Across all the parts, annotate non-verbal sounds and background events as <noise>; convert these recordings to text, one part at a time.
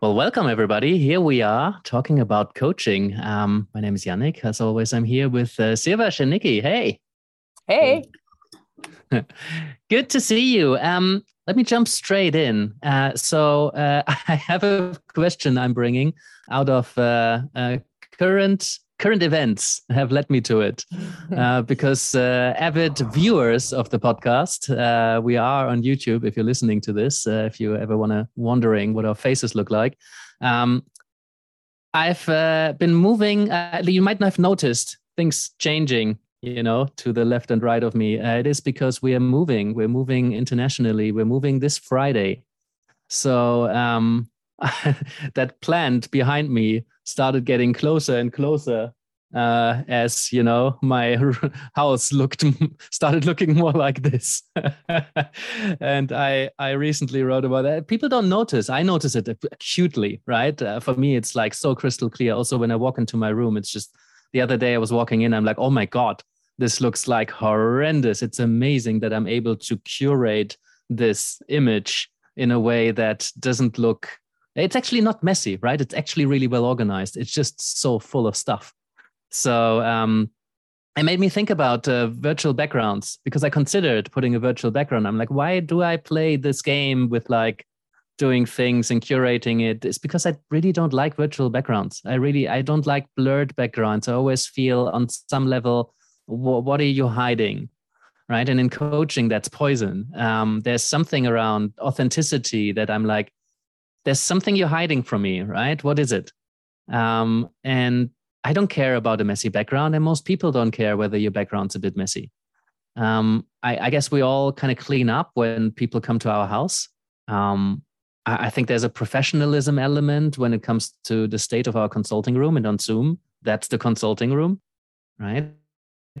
Well, welcome everybody. Here we are talking about coaching. Um, my name is Yannick. As always, I'm here with uh, Sirvash and Nikki. Hey. Hey. <laughs> Good to see you. Um, let me jump straight in. Uh, so uh, <laughs> I have a question I'm bringing out of uh, uh, current current events have led me to it <laughs> uh, because uh, avid viewers of the podcast uh, we are on youtube if you're listening to this uh, if you ever want to wondering what our faces look like. Um, i've uh, been moving uh, you might not have noticed things changing you know to the left and right of me. It is because we are moving we're moving internationally we're moving this friday. So um, <laughs> that plant behind me started getting closer and closer uh, as you know my <laughs> house looked <laughs> started looking more like this. <laughs> And i i recently wrote about that. People don't notice. I notice it acutely right? Uh, for me it's like so crystal clear. Also when i walk into my room it's just the other day i was walking in i'm like oh my god this looks like horrendous. It's amazing that i'm able to curate this image in a way that doesn't look it's actually not messy, right? It's actually really well organized. It's just so full of stuff. So um, it made me think about uh, virtual backgrounds because I considered putting a virtual background. I'm like, why do I play this game with like doing things and curating it? It's because I really don't like virtual backgrounds. I really I don't like blurred backgrounds. I always feel on some level, what are you hiding? Right. And in coaching, that's poison. Um, there's something around authenticity that I'm like, there's something you're hiding from me, right? What is it? Um, and I don't care about a messy background, and most people don't care whether your background's a bit messy. Um, I, I, guess we all kind of clean up when people come to our house. Um, I, I, think there's a professionalism element when it comes to the state of our consulting room and on Zoom. That's the consulting room, right?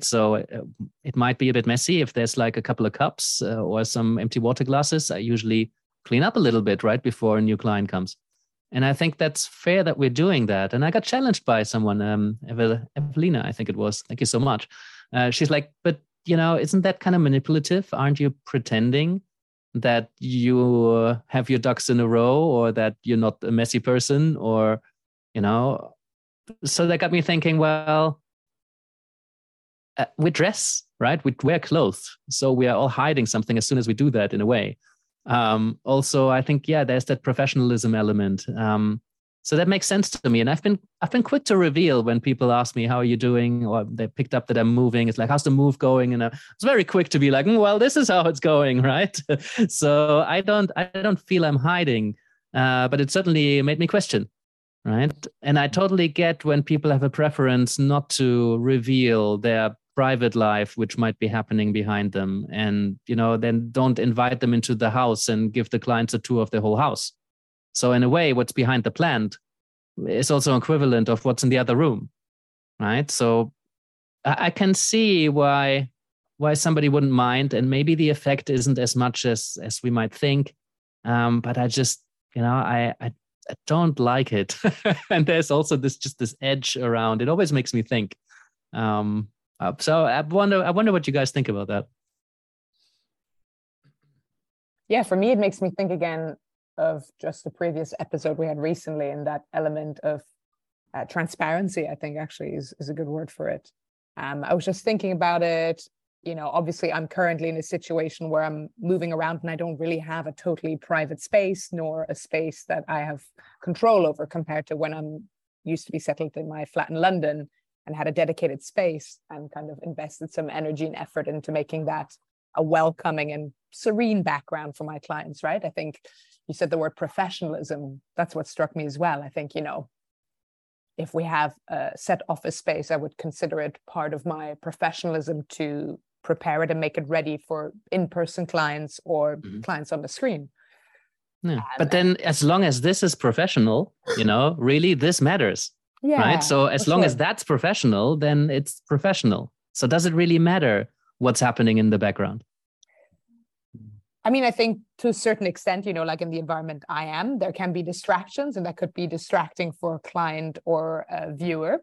So uh, it might be a bit messy if there's like a couple of cups uh, or some empty water glasses. I usually clean up a little bit right before a new client comes. And I think that's fair that we're doing that. And I got challenged by someone, um, Evelina, I think it was. Thank you so much. Uh, she's like, but you know, isn't that kind of manipulative? Aren't you pretending that you have your ducks in a row or that you're not a messy person or, you know? So that got me thinking, well, uh, we dress, right? We wear clothes. So we are all hiding something as soon as we do that in a way. Um, also, I think yeah, there's that professionalism element. Um, so that makes sense to me, and I've been I've been quick to reveal when people ask me how are you doing, or they picked up that I'm moving. It's like how's the move going, and I was very quick to be like, mm, well, this is how it's going, <laughs> right? so I don't I don't feel I'm hiding, uh, but it certainly made me question right? And I totally get when people have a preference not to reveal their private life which might be happening behind them. And you know then don't invite them into the house and give the clients a tour of the whole house. So in a way what's behind the plant is also equivalent of what's in the other room right? So i can see why why somebody wouldn't mind and maybe the effect isn't as much as as we might think. Um, but i just you know i i, I don't like it. <laughs> And there's also this just this edge around. It always makes me think. Um, so I wonder, I wonder what you guys think about that. Yeah, for me, it makes me think again of just the previous episode we had recently, and that element of uh, transparency. I think actually is is a good word for it. Um, I was just thinking about it. You know, obviously, I'm currently in a situation where I'm moving around, and I don't really have a totally private space, nor a space that I have control over, compared to when I'm used to be settled in my flat in London and had a dedicated space and kind of invested some energy and effort into making that a welcoming and serene background for my clients, right? I think you said the word professionalism. That's what struck me as well. I think, you know, if we have a set office space, I would consider it part of my professionalism to prepare it and make it ready for in person clients or mm-hmm. clients on the screen. Yeah. but then, as long as this is professional, you know, really, this matters yeah, right so as long sure. as that's professional then it's professional. So does it really matter what's happening in the background? I mean i think to a certain extent you know like in the environment i am there can be distractions and that could be distracting for a client or a viewer.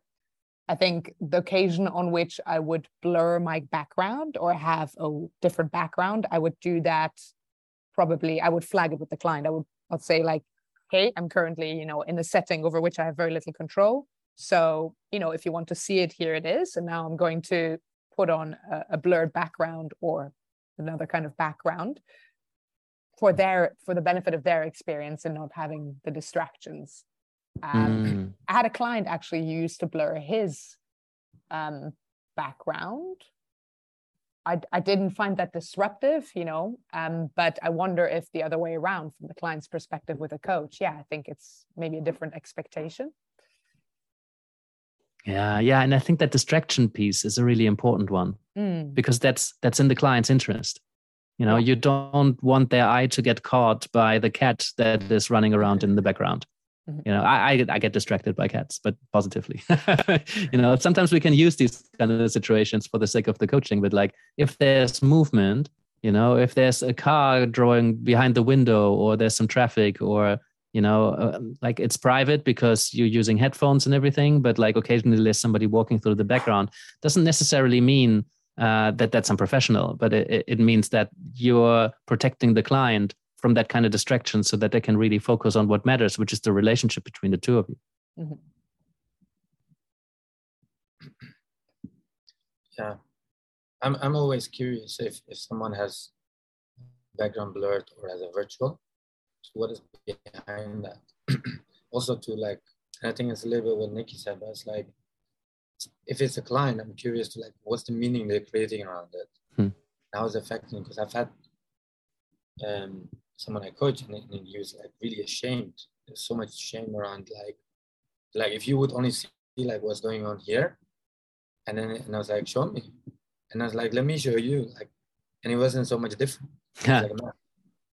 I think the occasion on which i would blur my background or have a different background i would do that probably i would flag it with the client. I would i'd say like hey, I'm currently, you know, in a setting over which I have very little control. So, you know, if you want to see it, here it is. And now I'm going to put on a, a blurred background or another kind of background for their for the benefit of their experience and not having the distractions. Um, mm. I had a client actually used to blur his um, background. I, I didn't find that disruptive, you know, um, but I wonder if the other way around from the client's perspective with a coach, yeah, I think it's maybe a different expectation. Yeah, yeah, and I think that distraction piece is a really important one mm. because that's that's in the client's interest. You know, yeah. you don't want their eye to get caught by the cat that is running around in the background. Mm-hmm. You know, I, I, I get distracted by cats, but positively. <laughs> you know, sometimes we can use these kind of situations for the sake of the coaching. But like, if there's movement, you know, if there's a car drawing behind the window, or there's some traffic, or you know, uh, like it's private because you're using headphones and everything. But like, occasionally there's somebody walking through the background. Doesn't necessarily mean uh, that that's unprofessional, but it, it means that you're protecting the client from that kind of distraction so that they can really focus on what matters, which is the relationship between the two of you. Mm-hmm. Yeah. I'm, I'm always curious if, if someone has background blurred or has a virtual, so what is behind that? <clears throat> also to like, I think it's a little bit what Nikki said, but it's like, if it's a client, I'm curious to like, what's the meaning they're creating around it? Hmm. How is it affecting? Because I've had um, someone I coach and, and he was like really ashamed. There's so much shame around like like if you would only see like what's going on here, and then and I was like, show me, and I was like, let me show you, like, and it wasn't so much different, like,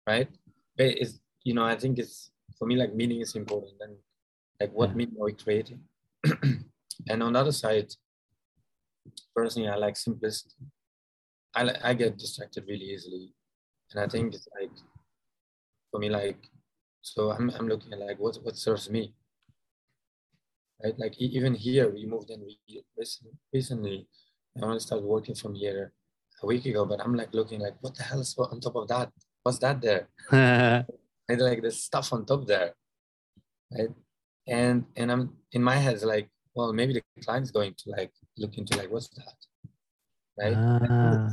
right? But it's you know I think it's for me like meaning is important and like what yeah. meaning are we creating, <clears throat> and on the other side, personally I like simplicity. I I get distracted really easily, and I think it's like for me like so i'm, I'm looking at like what what serves me right? Like even here we moved in recently i only started working from here a week ago but i'm like looking like what the hell is on top of that? What's that there? <laughs> And like there's stuff on top there right? And and i'm in my head like well maybe the client's going to like look into like what's that right? Ah.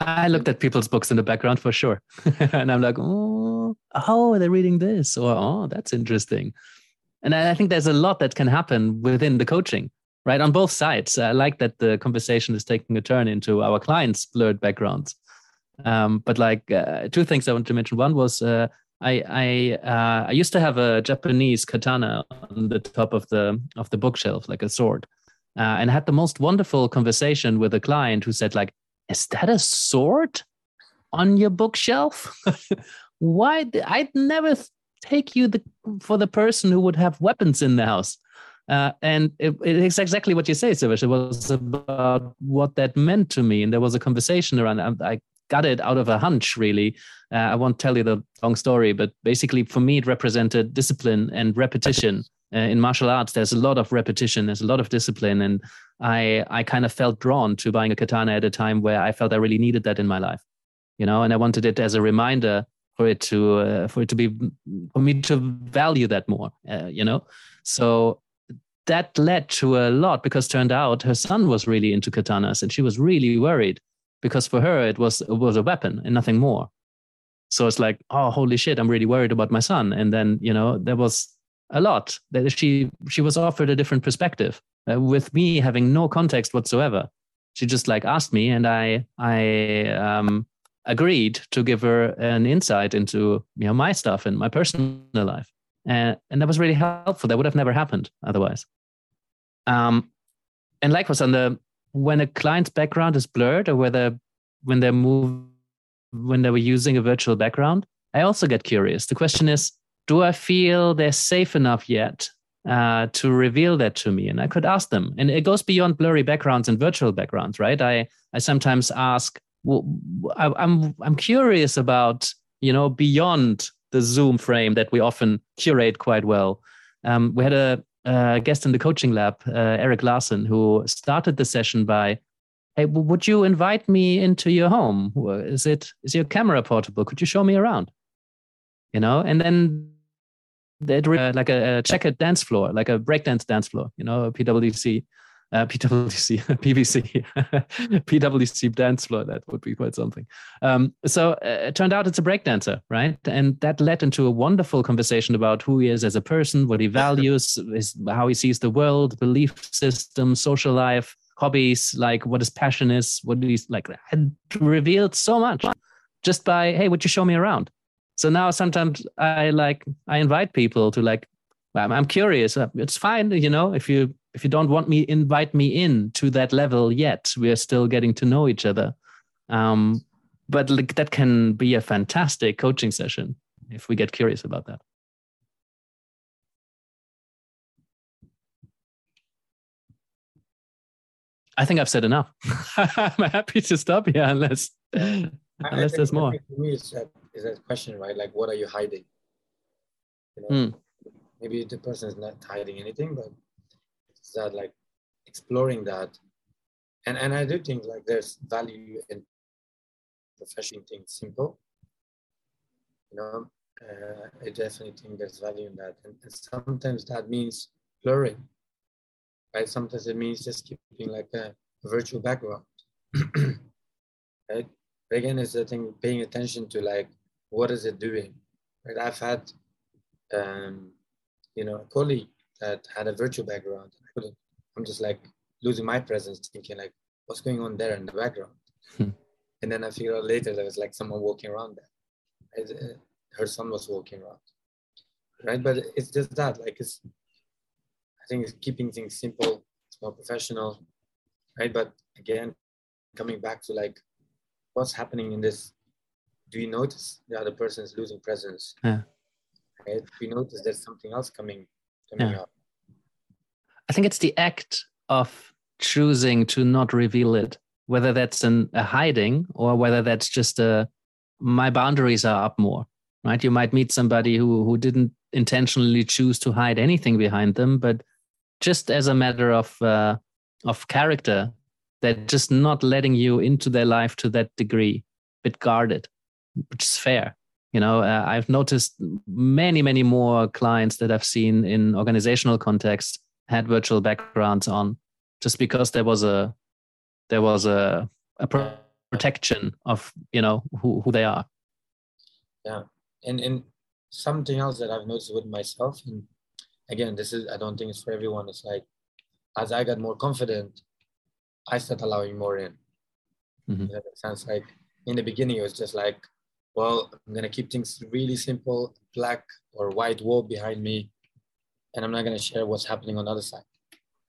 I looked at people's books in the background for sure. <laughs> and I'm like, oh, oh, they're reading this, or oh, that's interesting. And I think there's a lot that can happen within the coaching, right? On both sides. I like that the conversation is taking a turn into our clients' blurred backgrounds. Um, but like uh, two things I want to mention. One was uh, I I uh, I used to have a Japanese katana on the top of the of the bookshelf, like a sword, uh, and I had the most wonderful conversation with a client who said like, is that a sword on your bookshelf? <laughs> Why? I'd never take you the, for the person who would have weapons in the house. Uh, and it, it is exactly what you say, Sivesh. It was about what that meant to me. And there was a conversation around I, I got it out of a hunch, really. Uh, I won't tell you the long story, but basically for me, it represented discipline and repetition uh, in martial arts there's a lot of repetition there's a lot of discipline and i i kind of felt drawn to buying a katana at a time where i felt i really needed that in my life you know and i wanted it as a reminder for it to uh, for it to be for me to value that more uh, you know. So that led to a lot because turned out her son was really into katanas and she was really worried because for her it was it was a weapon and nothing more. So it's like oh holy shit i'm really worried about my son. And then you know there was a lot. That she she was offered a different perspective uh, with me having no context whatsoever. She just like asked me, and I I um, agreed to give her an insight into you know my stuff and my personal life, and and that was really helpful. That would have never happened otherwise. Um, and likewise on the when a client's background is blurred or whether when they move when they were using a virtual background, I also get curious. The question is, do I feel they're safe enough yet uh, to reveal that to me? And I could ask them. And it goes beyond blurry backgrounds and virtual backgrounds, right? I, I sometimes ask, well, I, I'm, I'm curious about, you know, beyond the Zoom frame that we often curate quite well. Um, we had a, a, guest in the coaching lab, uh, Eric Larson, who started the session by, "Hey, would you invite me into your home? Is it is your camera portable? Could you show me around?" you know, and then that uh, like a, a checkered dance floor, like a breakdance dance floor, you know, PWC, uh, <laughs> PWC, PVC, <laughs> PWC dance floor. That would be quite something. Um, so uh, it turned out it's a breakdancer, right? And that led into a wonderful conversation about who he is as a person, what he values, his, how he sees the world, belief system, social life, hobbies, like what his passion is, what he's like. Had revealed so much just by, hey, would you show me around? So now sometimes I like I invite people to like I'm curious. Uh, it's fine, you know, if you if you don't want me, invite me in to that level yet. We are still getting to know each other. Um, but like, that can be a fantastic coaching session if we get curious about that. I think I've said enough. <laughs> I'm happy to stop here unless unless there's more. For me, it's that, is that question, right? Like, what are you hiding? You know, mm. maybe the person is not hiding anything, but it's that like exploring that. And and I do think like there's value in professional things simple. You know, uh, I definitely think there's value in that, and, and sometimes that means blurring right? Sometimes it means just keeping like a, a virtual background, <clears throat> right? But again, it's the thing paying attention to like what is it doing, right? I've had, um, you know, a colleague that had a virtual background. I couldn't. I'm just like losing my presence, thinking like, what's going on there in the background? Hmm. And then I figured out later there was like someone walking around there. Uh, her son was walking around, right? But it's just that, like, it's I think it's keeping things simple, it's more professional, right? But again, coming back to like what's happening in this, do you notice the other person is losing presence? Yeah. Right? Do you notice there's something else coming coming yeah. up? I think it's the act of choosing to not reveal it, whether that's an, a hiding or whether that's just a my boundaries are up more. Right? You might meet somebody who who didn't intentionally choose to hide anything behind them, but just as a matter of uh, of character they're just not letting you into their life to that degree bit guarded which is fair you know uh, i've noticed many many more clients that i've seen in organizational context had virtual backgrounds on just because there was a there was a, a protection of you know who, who they are yeah and and something else that i've noticed with myself and again, this is I don't think it's for everyone. It's like as I got more confident, I start allowing more in. Mm-hmm. That sounds like in the beginning it was just like, well, I'm gonna keep things really simple, black or white wall behind me, and I'm not gonna share what's happening on the other side,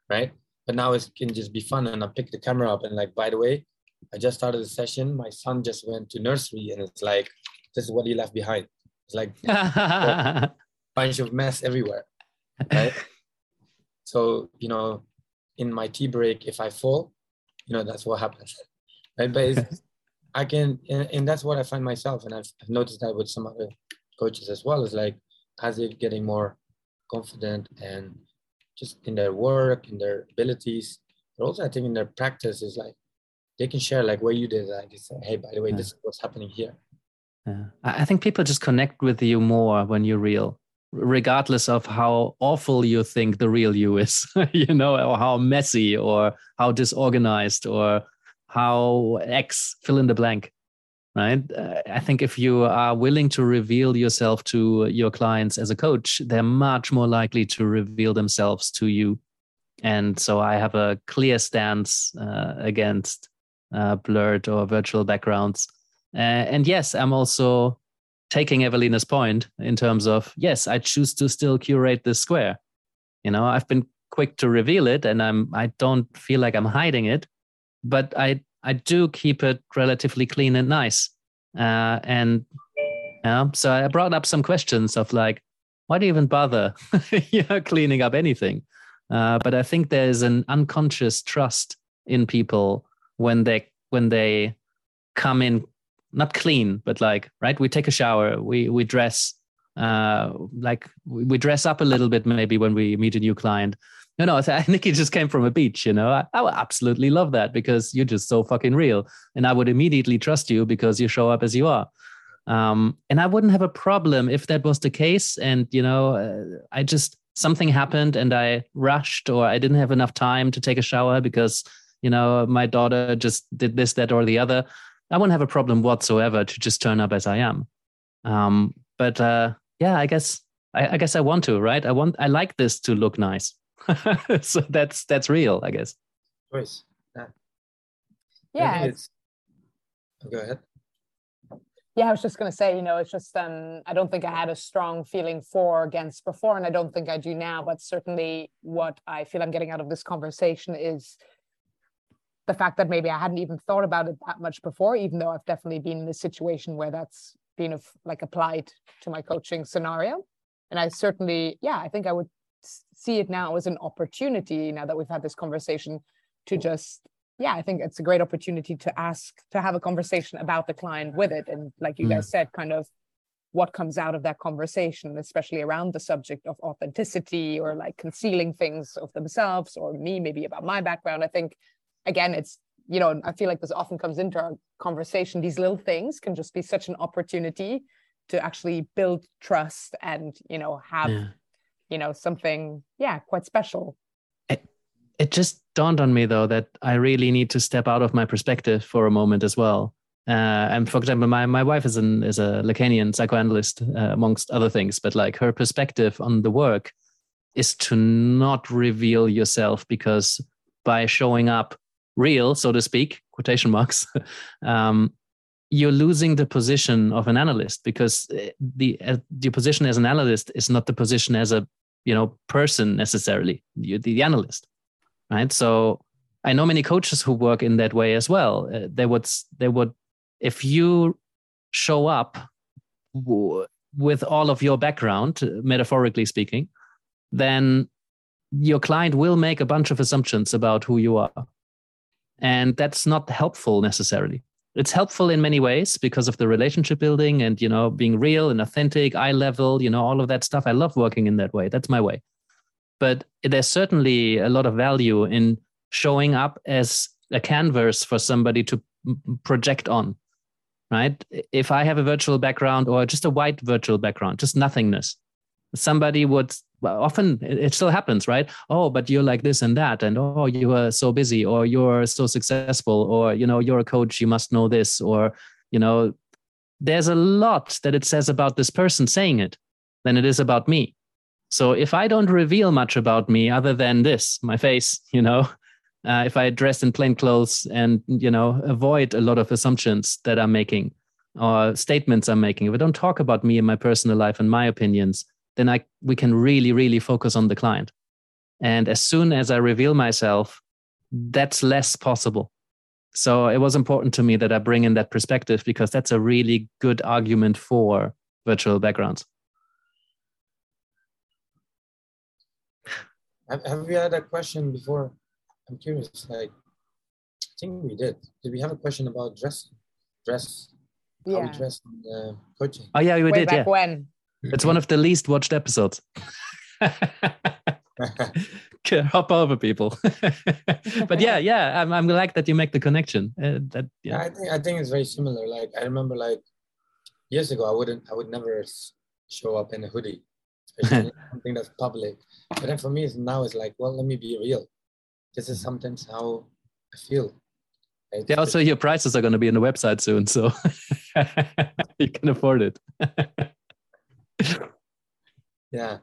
right? But now it can just be fun, and I pick the camera up and like, by the way, I just started the session. My son just went to nursery, and it's like, this is what he left behind. It's like a <laughs> bunch of mess everywhere right? <laughs> so you know, in my tea break, if I fall, you know that's what happens, right? But I can, and, and, that's what I find myself, and I've, I've noticed that with some other coaches as well. Is like as they're getting more confident and just in their work, in their abilities, but also I think in their practice is like they can share like what you did. Like say, hey, by the way, yeah. this is what's happening here. Yeah. I think people just connect with you more when you're real regardless of how awful you think the real you is, <laughs> you know, or how messy or how disorganized or how X fill in the blank, right? Uh, I think if you are willing to reveal yourself to your clients as a coach, they're much more likely to reveal themselves to you. And so I have a clear stance uh, against uh, blurred or virtual backgrounds. Uh, and yes, I'm also taking Evelina's point in terms of yes, I choose to still curate this square. You know, I've been quick to reveal it, and I'm I don't feel like I'm hiding it, but I I do keep it relatively clean and nice. Uh, and yeah, so I brought up some questions of like, why do you even bother <laughs> cleaning up anything? Uh, but I think there's an unconscious trust in people when they when they come in not clean, but like right. We take a shower. We we dress uh like we dress up a little bit maybe when we meet a new client. No, no, <laughs> Nikki just came from a beach, you know. I, I would absolutely love that because you're just so fucking real. And I would immediately trust you because you show up as you are. Um, and I wouldn't have a problem if that was the case. And, you know, uh, I just, something happened and I rushed or I didn't have enough time to take a shower because, you know, my daughter just did this, that, or the other. I wouldn't have a problem whatsoever to just turn up as I am. Um, but uh, yeah, I guess I, I, guess I want to, right? I want I like this to look nice. <laughs> so that's that's real, I guess. Choice. Yeah. Yeah. It's, go ahead yeah i was just going to say you know it's just um i don't think i had a strong feeling for against before and i don't think i do now but certainly what i feel i'm getting out of this conversation is the fact that maybe i hadn't even thought about it that much before even though i've definitely been in a situation where that's been of, like applied to my coaching scenario and i certainly yeah i think i would see it now as an opportunity now that we've had this conversation to just yeah, I think it's a great opportunity to ask to have a conversation about the client with it. And like you mm. guys said, kind of what comes out of that conversation, especially around the subject of authenticity or like concealing things of themselves or me, maybe about my background. I think again, it's you know, I feel like this often comes into our conversation. These little things can just be such an opportunity to actually build trust and you know have yeah. You know something yeah quite special it it just dawned on me though that I really need to step out of my perspective for a moment as well. Uh, and for example, my, my wife is an is a Lacanian psychoanalyst, uh, amongst other things. But like her perspective on the work is to not reveal yourself because by showing up real, so to speak, quotation marks, <laughs> um, you're losing the position of an analyst because uh, the uh, position as an analyst is not the position as a you know person necessarily. You're the analyst right? So I know many coaches who work in that way as well. Uh, they would they would if you show up w- with all of your background, metaphorically speaking, then your client will make a bunch of assumptions about who you are. And that's not helpful necessarily. It's helpful in many ways because of the relationship building and you know being real and authentic, eye level, you know all of that stuff. I love working in that way. That's my way but there's certainly a lot of value in showing up as a canvas for somebody to project on right if i have a virtual background or just a white virtual background just nothingness somebody would well, often it still happens right? Oh but you're like this and that and oh you are so busy or you're so successful or you know you're a coach you must know this or you know there's a lot that it says about this person saying it than it is about me. So if I don't reveal much about me other than this, my face, <laughs> you know, uh, if I dress in plain clothes and you know avoid a lot of assumptions that I'm making or statements I'm making, if I don't talk about me and my personal life and my opinions, then I we can really really focus on the client. And as soon as I reveal myself, that's less possible. So it was important to me that I bring in that perspective because that's a really good argument for virtual backgrounds. Have, have we had a question before? I'm curious. Like, I think we did. Did we have a question about dress? Dress? Yeah. How we dress in the coaching? Oh yeah, we Way did. Back yeah. When? It's one of the least watched episodes. <laughs> Hop over people. <laughs> but yeah, yeah, I'm, I'm glad that you make the connection. Uh, that yeah. I think I think it's very similar. Like I remember, like years ago, I wouldn't, I would never show up in a hoodie especially <laughs> something that's public. But then for me, now it's like, well, let me be real. This is sometimes how I feel. Right? Yeah. Also, your prices are going to be on the website soon, so you can afford it. Yeah,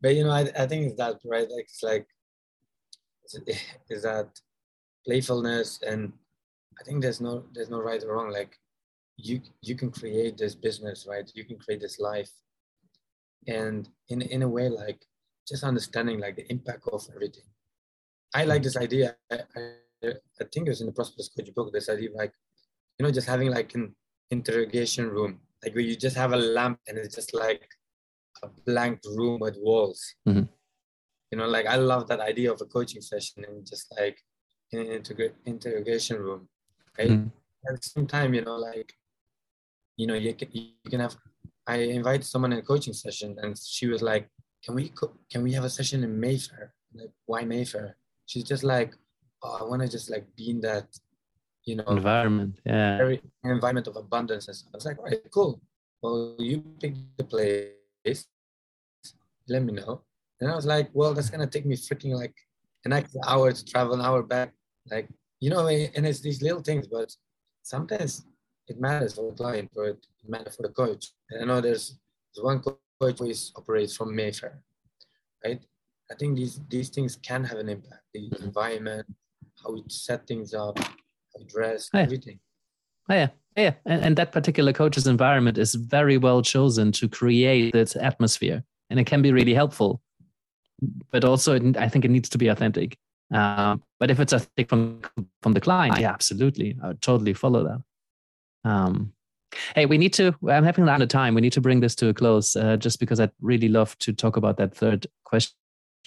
but you know, I, I think it's that right. It's like is that playfulness, and I think there's no there's no right or wrong. Like you you can create this business, right? You can create this life and in in a way like just understanding like the impact of everything. I like this idea. I, I, I think it was in the Prosperous Coach book. This idea like you know just having like an interrogation room, like where you just have a lamp and it's just like a blank room with walls. Mm-hmm. You know, like I love that idea of a coaching session and just like in an inter- interrogation room, right? Mm-hmm. At the same time, you know, like you know, you can you can have I invited someone in a coaching session, and she was like, "Can we co- can we have a session in Mayfair? Like, why Mayfair?" She's just like, "Oh, I want to just like be in that you know environment. Yeah. very environment of abundance and stuff. I was like, all right, cool. Well, you pick the place, let me know. And I was like, well, that's gonna take me freaking like an extra hour to travel, an hour back. Like, you know, and it's these little things, but sometimes it matters for the client or it matters for the coach. And I know there's, there's one coach who is operates from Mayfair, right? I think these these things can have an impact. The mm-hmm. environment, how we set things up, how we dress, Oh, yeah. everything. Oh, yeah. Yeah. And, and that particular coach's environment is very well chosen to create this atmosphere. And it can be really helpful. But also, it, I think it needs to be authentic. Um, but if it's authentic from, from the client, yeah, absolutely. I would totally follow that. Um, hey, we need to, I'm having a lot of time. We need to bring this to a close uh, just because I'd really love to talk about that third question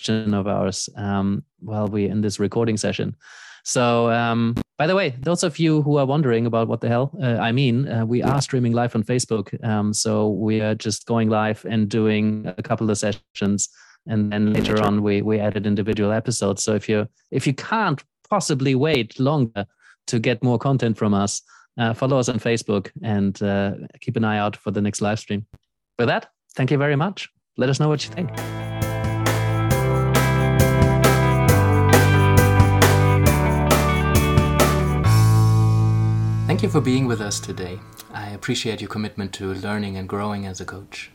of ours um, while we're in this recording session. So, um, by the way, those of you who are wondering about what the hell uh, I mean, uh, we are streaming live on Facebook. Um, so we are just going live and doing a couple of sessions, and then later on we we added individual episodes. So if you if you can't possibly wait longer to get more content from us, uh, follow us on Facebook and uh, keep an eye out for the next live stream. With that, thank you very much. Let us know what you think. Thank you for being with us today. I appreciate your commitment to learning and growing as a coach.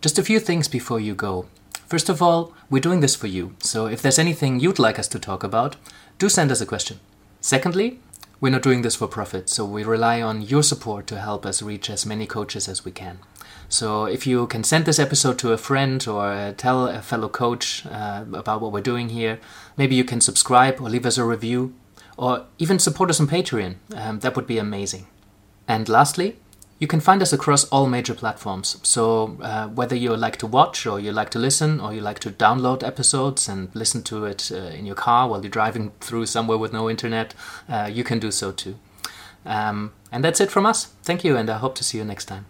Just a few things before you go. First of all, we're doing this for you, so if there's anything you'd like us to talk about, do send us a question. Secondly, we're not doing this for profit, so we rely on your support to help us reach as many coaches as we can. So if you can send this episode to a friend or uh, tell a fellow coach uh, about what we're doing here, maybe you can subscribe or leave us a review or even support us on Patreon. Um, that would be amazing. And lastly, you can find us across all major platforms. So uh, whether you like to watch or you like to listen or you like to download episodes and listen to it uh, in your car while you're driving through somewhere with no internet, uh, you can do so too. Um, and that's it from us. Thank you, and I hope to see you next time.